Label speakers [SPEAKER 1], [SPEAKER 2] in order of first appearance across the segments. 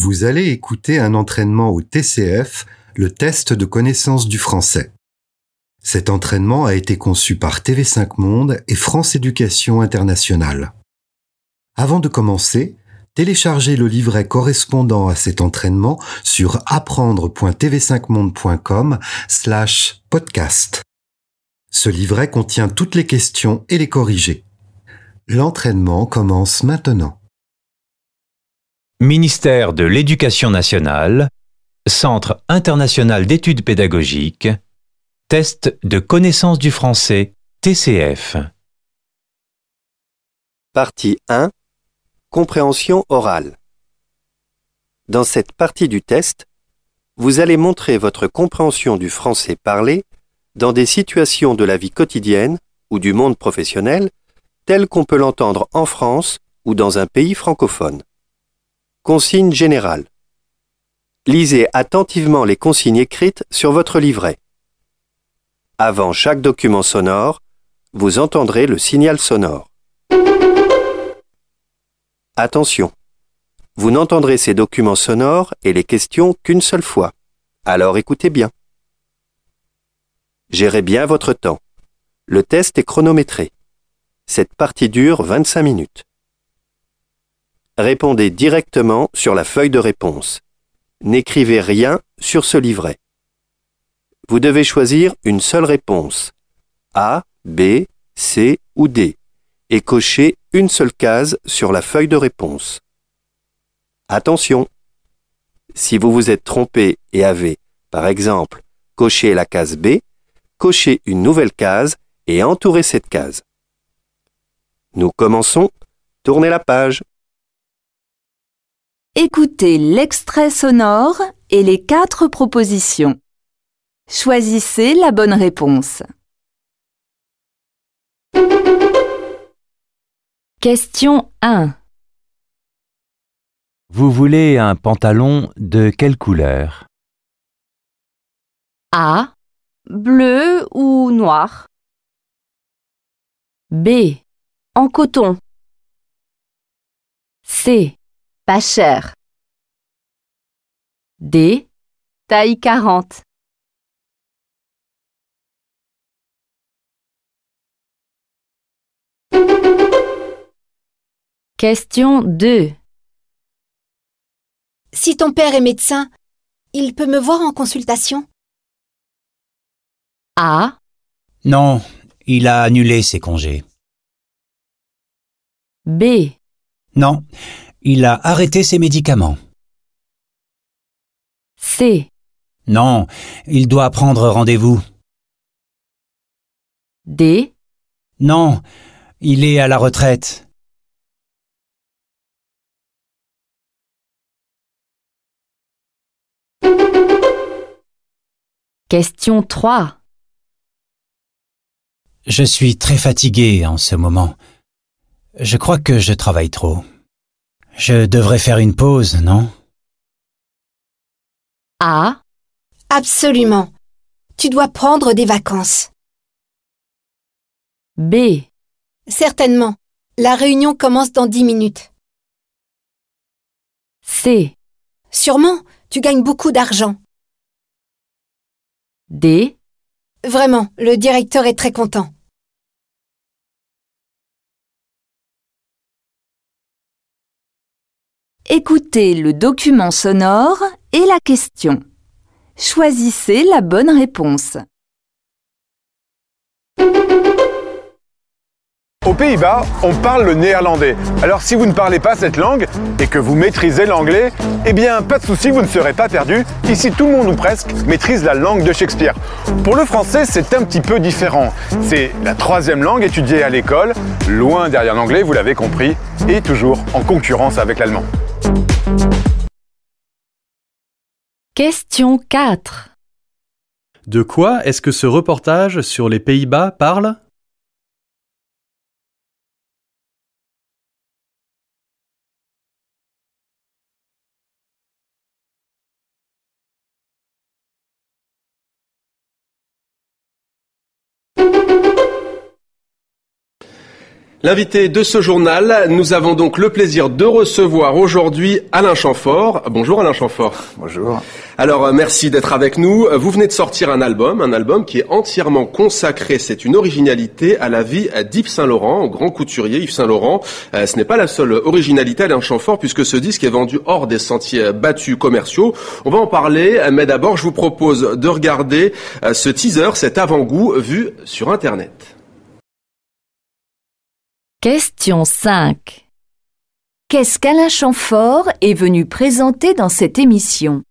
[SPEAKER 1] Vous allez écouter un entraînement au TCF, le test de connaissance du français. Cet entraînement a été conçu par TV5 Monde et France Éducation Internationale. Avant de commencer, téléchargez le livret correspondant à cet entraînement sur apprendre.tv5monde.com slash podcast. Ce livret contient toutes les questions et les corrigés. L'entraînement commence maintenant.
[SPEAKER 2] Ministère de l'Éducation nationale, Centre international d'études pédagogiques, Test de connaissance du français, TCF.
[SPEAKER 3] Partie 1 Compréhension orale. Dans cette partie du test, vous allez montrer votre compréhension du français parlé dans des situations de la vie quotidienne ou du monde professionnel telles qu'on peut l'entendre en France ou dans un pays francophone. Consigne générale. Lisez attentivement les consignes écrites sur votre livret. Avant chaque document sonore, vous entendrez le signal sonore. Attention, vous n'entendrez ces documents sonores et les questions qu'une seule fois. Alors écoutez bien. Gérez bien votre temps. Le test est chronométré. Cette partie dure 25 minutes. Répondez directement sur la feuille de réponse. N'écrivez rien sur ce livret. Vous devez choisir une seule réponse. A, B, C ou D et cochez une seule case sur la feuille de réponse. Attention Si vous vous êtes trompé et avez, par exemple, coché la case B, cochez une nouvelle case et entourez cette case. Nous commençons. Tournez la page.
[SPEAKER 4] Écoutez l'extrait sonore et les quatre propositions. Choisissez la bonne réponse. Question 1.
[SPEAKER 2] Vous voulez un pantalon de quelle couleur?
[SPEAKER 4] A. Bleu ou noir? B. En coton? C. Pas cher. D. Taille 40. Question 2.
[SPEAKER 5] Si ton père est médecin, il peut me voir en consultation?
[SPEAKER 4] A.
[SPEAKER 6] Non, il a annulé ses congés.
[SPEAKER 4] B.
[SPEAKER 6] Non, il a arrêté ses médicaments.
[SPEAKER 4] C.
[SPEAKER 6] Non, il doit prendre rendez-vous.
[SPEAKER 4] D.
[SPEAKER 6] Non, il est à la retraite.
[SPEAKER 4] Question 3.
[SPEAKER 6] Je suis très fatigué en ce moment. Je crois que je travaille trop. Je devrais faire une pause, non?
[SPEAKER 4] A.
[SPEAKER 5] Absolument. Tu dois prendre des vacances.
[SPEAKER 4] B.
[SPEAKER 5] Certainement. La réunion commence dans dix minutes.
[SPEAKER 4] C.
[SPEAKER 5] Sûrement, tu gagnes beaucoup d'argent.
[SPEAKER 4] D.
[SPEAKER 5] Vraiment, le directeur est très content.
[SPEAKER 4] Écoutez le document sonore et la question. Choisissez la bonne réponse.
[SPEAKER 7] Aux Pays-Bas, on parle le néerlandais. Alors si vous ne parlez pas cette langue et que vous maîtrisez l'anglais, eh bien pas de souci, vous ne serez pas perdu. Ici tout le monde ou presque maîtrise la langue de Shakespeare. Pour le français, c'est un petit peu différent. C'est la troisième langue étudiée à l'école, loin derrière l'anglais, vous l'avez compris, et toujours en concurrence avec l'allemand.
[SPEAKER 4] Question 4.
[SPEAKER 8] De quoi est-ce que ce reportage sur les Pays-Bas parle?
[SPEAKER 9] L'invité de ce journal, nous avons donc le plaisir de recevoir aujourd'hui Alain Chamfort. Bonjour Alain Chamfort.
[SPEAKER 10] Bonjour.
[SPEAKER 9] Alors euh, merci d'être avec nous. Vous venez de sortir un album, un album qui est entièrement consacré, c'est une originalité à la vie d'Yves Saint-Laurent, grand couturier Yves Saint-Laurent. Euh, ce n'est pas la seule originalité Alain Chamfort puisque ce disque est vendu hors des sentiers battus commerciaux. On va en parler, mais d'abord je vous propose de regarder euh, ce teaser, cet avant-goût vu sur Internet.
[SPEAKER 4] Question 5. Qu'est-ce qu'Alain Chamfort est venu présenter dans cette émission?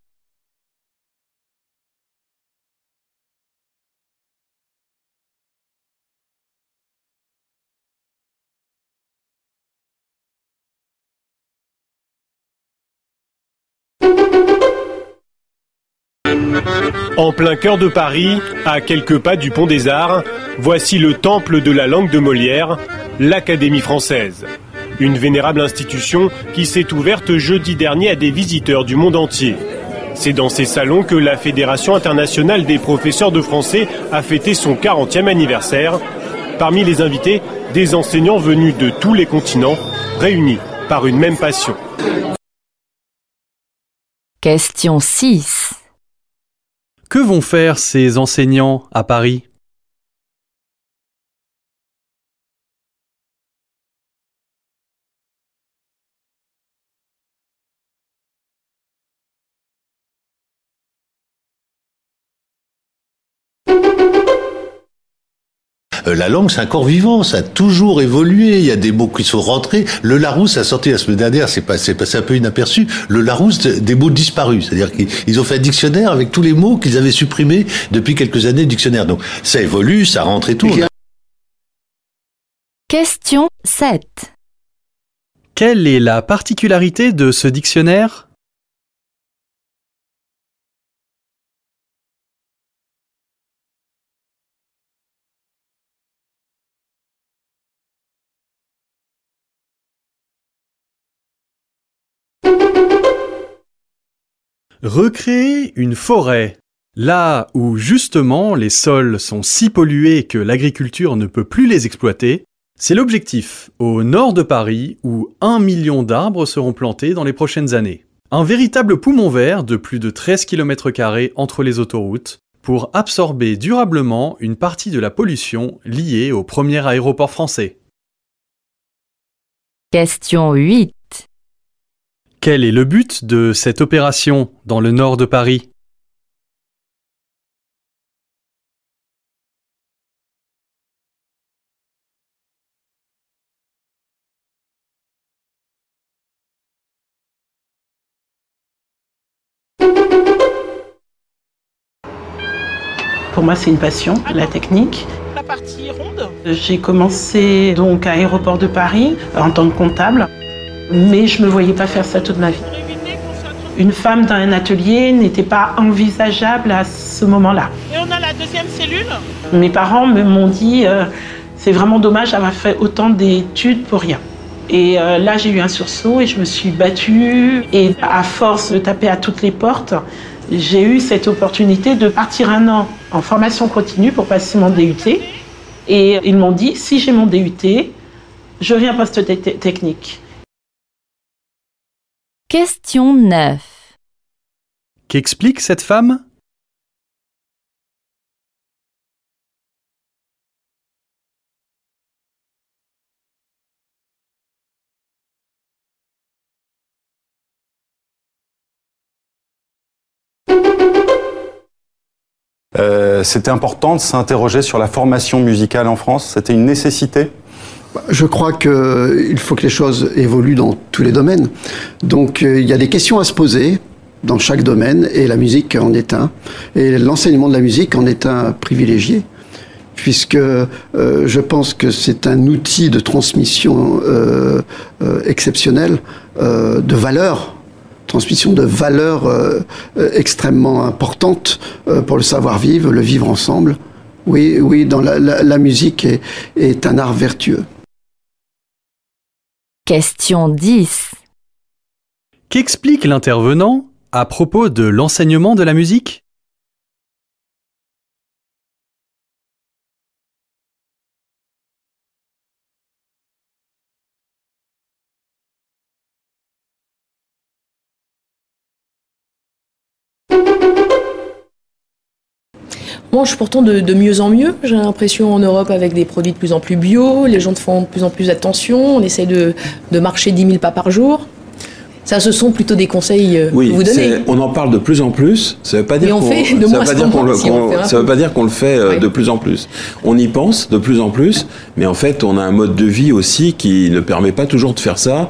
[SPEAKER 11] En plein cœur de Paris, à quelques pas du Pont des Arts, voici le temple de la langue de Molière, l'Académie française. Une vénérable institution qui s'est ouverte jeudi dernier à des visiteurs du monde entier. C'est dans ces salons que la Fédération internationale des professeurs de français a fêté son 40e anniversaire. Parmi les invités, des enseignants venus de tous les continents, réunis par une même passion.
[SPEAKER 4] Question 6.
[SPEAKER 8] Que vont faire ces enseignants à Paris?
[SPEAKER 12] La langue, c'est un corps vivant, ça a toujours évolué. Il y a des mots qui sont rentrés. Le Larousse a sorti la semaine dernière, c'est passé, passé un peu inaperçu. Le Larousse, des mots disparus. C'est-à-dire qu'ils ont fait un dictionnaire avec tous les mots qu'ils avaient supprimés depuis quelques années du dictionnaire. Donc, ça évolue, ça rentre et tout.
[SPEAKER 4] Question 7.
[SPEAKER 8] Quelle est la particularité de ce dictionnaire? Recréer une forêt. Là où justement les sols sont si pollués que l'agriculture ne peut plus les exploiter, c'est l'objectif au nord de Paris où un million d'arbres seront plantés dans les prochaines années. Un véritable poumon vert de plus de 13 km entre les autoroutes pour absorber durablement une partie de la pollution liée au premier aéroport français.
[SPEAKER 4] Question 8.
[SPEAKER 8] Quel est le but de cette opération dans le nord de Paris
[SPEAKER 13] Pour moi, c'est une passion, la technique.
[SPEAKER 14] La partie ronde?
[SPEAKER 13] J'ai commencé donc à Aéroport de Paris en tant que comptable. Mais je ne me voyais pas faire ça toute ma vie. Une femme dans un atelier n'était pas envisageable à ce moment-là.
[SPEAKER 14] Et on a la deuxième cellule
[SPEAKER 13] Mes parents m'ont dit euh, c'est vraiment dommage d'avoir fait autant d'études pour rien. Et euh, là, j'ai eu un sursaut et je me suis battue. Et à force de taper à toutes les portes, j'ai eu cette opportunité de partir un an en formation continue pour passer mon DUT. Et ils m'ont dit si j'ai mon DUT, je viens poste technique.
[SPEAKER 4] Question 9.
[SPEAKER 8] Qu'explique cette femme?
[SPEAKER 10] Euh, C'était important de s'interroger sur la formation musicale en France? C'était une nécessité?
[SPEAKER 15] Je crois qu'il faut que les choses évoluent dans tous les domaines. Donc euh, il y a des questions à se poser dans chaque domaine et la musique en est un. Et l'enseignement de la musique en est un privilégié puisque euh, je pense que c'est un outil de transmission euh, exceptionnel de valeurs transmission de valeurs extrêmement importantes pour le savoir-vivre, le vivre ensemble. Oui, oui, dans la, musique est un art vertueux.
[SPEAKER 4] Question 10.
[SPEAKER 8] Qu'explique l'intervenant à propos de l'enseignement de la musique?
[SPEAKER 16] Mange pourtant de, de mieux en mieux. J'ai l'impression en Europe avec des produits de plus en plus bio, les gens font de plus en plus attention, on essaie de, de marcher 10 000 pas par jour. Ça, ce sont plutôt des conseils euh,
[SPEAKER 17] Oui,
[SPEAKER 16] que vous donnez.
[SPEAKER 17] on en parle de plus en plus. Ça
[SPEAKER 16] moins
[SPEAKER 17] veut dire qu'on le,
[SPEAKER 16] fait
[SPEAKER 17] pas dire qu'on le fait euh, de plus en plus. On y pense de plus en plus, mais en fait, on a un mode de vie aussi qui ne permet pas toujours de faire ça.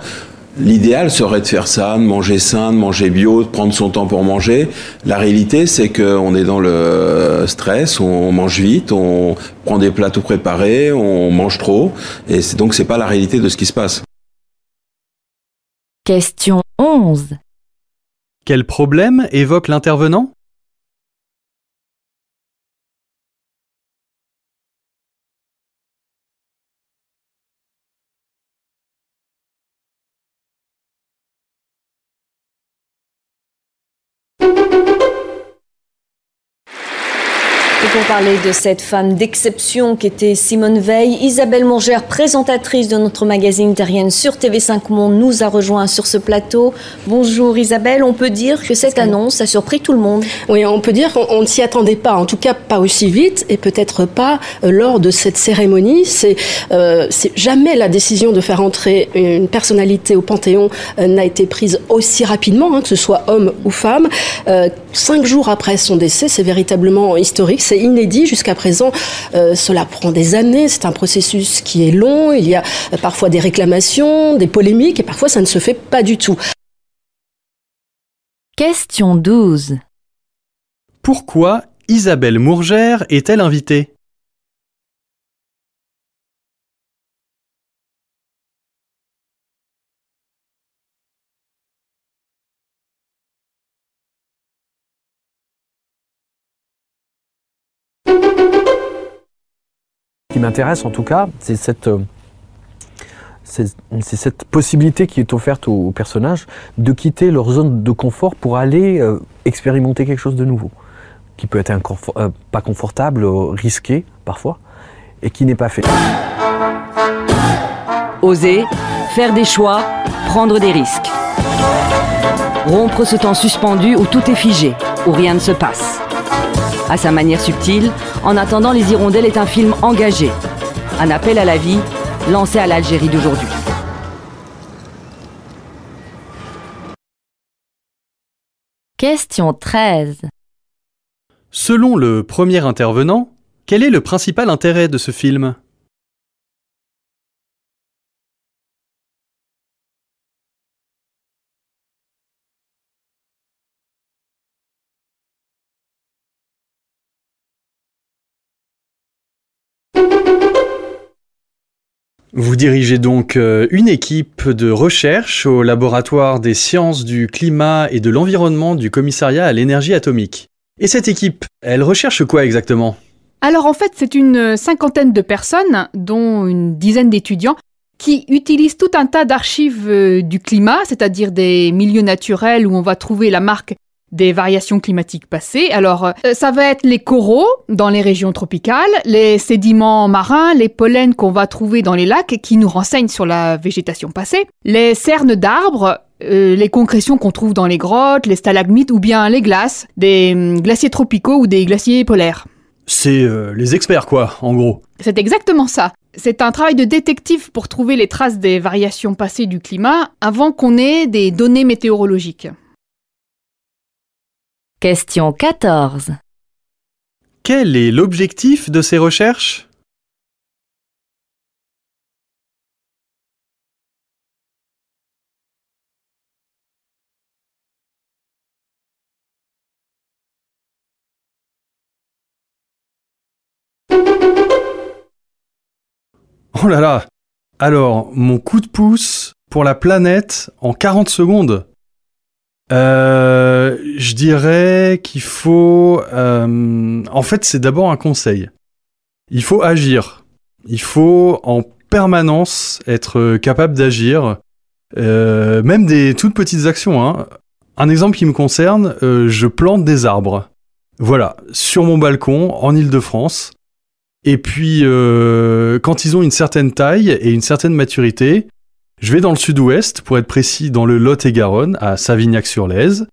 [SPEAKER 17] L'idéal serait de faire ça, de manger sain, de manger bio, de prendre son temps pour manger. La réalité, c'est qu'on est dans le stress, on mange vite, on prend des plats tout préparés, on mange trop, et c'est- donc c'est pas la réalité de ce qui se passe.
[SPEAKER 18] Question 11.
[SPEAKER 8] Quel problème évoque l'intervenant?
[SPEAKER 19] Parler de cette femme d'exception qu'était Simone Veil, Isabelle Mourgère, présentatrice de notre magazine Terrienne sur TV5 Monde, nous a rejoint sur ce plateau. Bonjour Isabelle, on peut dire que cette annonce a surpris tout le monde.
[SPEAKER 20] Oui, on peut dire qu'on on ne s'y attendait pas, en tout cas pas aussi vite et peut-être pas euh, lors de cette cérémonie. C'est euh, c'est jamais la décision de faire entrer une personnalité au Panthéon euh, n'a été prise aussi rapidement, hein, que ce soit homme ou femme. Euh, cinq jours après son décès, c'est véritablement historique, c'est inédit jusqu'à présent. euh, cela prend des années, c'est un processus qui est long, il y a euh, parfois des réclamations, des polémiques et parfois ça ne se fait pas du tout.
[SPEAKER 18] Question 12.
[SPEAKER 8] Pourquoi Isabelle Mourgère est-elle invitée?
[SPEAKER 21] Qui m'intéresse en tout cas, c'est cette, euh, possibilité qui est offerte aux, personnages de quitter leur zone de confort pour aller euh, expérimenter quelque chose de nouveau, qui peut être euh, pas confortable, risqué parfois, et qui n'est pas fait.
[SPEAKER 22] Oser, faire des choix, prendre des risques. Rompre ce temps suspendu où tout est figé, où rien ne se passe. À sa manière subtile, En attendant les hirondelles est un film engagé. Un appel à la vie lancé à l'Algérie d'aujourd'hui.
[SPEAKER 18] Question 13.
[SPEAKER 8] Selon le premier intervenant, quel est le principal intérêt de ce film? Vous dirigez donc euh, une équipe de recherche au laboratoire des sciences du climat et de l'environnement du commissariat à l'énergie atomique. Et cette équipe, elle recherche quoi exactement?
[SPEAKER 23] Alors en fait, c'est une cinquantaine de personnes, dont une dizaine d'étudiants, qui utilisent tout un tas d'archives euh, du climat, c'est-à-dire des milieux naturels où on va trouver la marque des variations climatiques passées. Alors, euh, ça va être les coraux dans les régions tropicales, les sédiments marins, les pollens qu'on va trouver dans les lacs qui nous renseignent sur la végétation passée, les cernes d'arbres, euh, les concrétions qu'on trouve dans les grottes, les stalagmites ou bien les glaces, des hum, glaciers tropicaux ou des glaciers polaires.
[SPEAKER 8] C'est euh, les experts quoi, en gros.
[SPEAKER 23] C'est exactement ça. C'est un travail de détective pour trouver les traces des variations passées du climat avant qu'on ait des données météorologiques.
[SPEAKER 18] Question 14.
[SPEAKER 8] Quel est l'objectif de ces recherches? Oh là là! Alors, mon coup de pouce pour la planète en 40 secondes. Euh, je dirais qu'il faut... euh, en fait, c'est d'abord un conseil. Il faut agir. Il faut en permanence être capable d'agir. Euh, même des toutes petites actions. Hein. Un exemple qui me concerne, euh, je plante des arbres. Voilà, sur mon balcon, en Île-de-France. Et puis, quand ils ont une certaine taille et une certaine maturité, je vais dans le sud-ouest, pour être précis, dans le Lot-et-Garonne, à Savignac-sur-Lèze,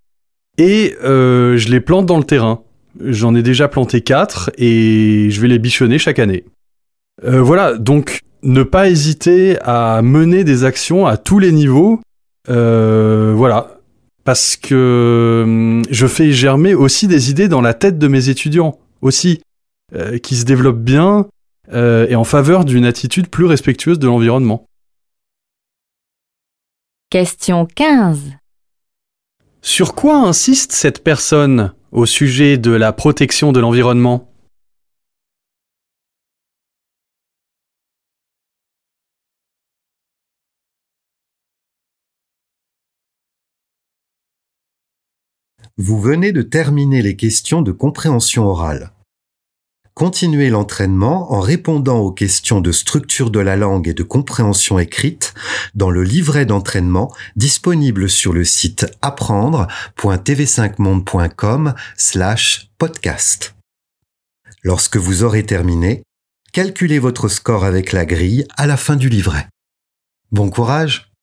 [SPEAKER 8] et euh, je les plante dans le terrain. J'en ai déjà planté quatre et je vais les bichonner chaque année. Euh, voilà, donc ne pas hésiter à mener des actions à tous les niveaux. Euh, voilà, parce que hum, je fais germer aussi des idées dans la tête de mes étudiants aussi, euh, qui se développent bien euh, et en faveur d'une attitude plus respectueuse de l'environnement.
[SPEAKER 4] Question 15.
[SPEAKER 8] Sur quoi insiste cette personne au sujet de la protection de l'environnement?
[SPEAKER 1] Vous venez de terminer les questions de compréhension orale. Continuez l'entraînement en répondant aux questions de structure de la langue et de compréhension écrite dans le livret d'entraînement disponible sur le site apprendre.tv5monde.com slash podcast. Lorsque vous aurez terminé, calculez votre score avec la grille à la fin du livret. Bon courage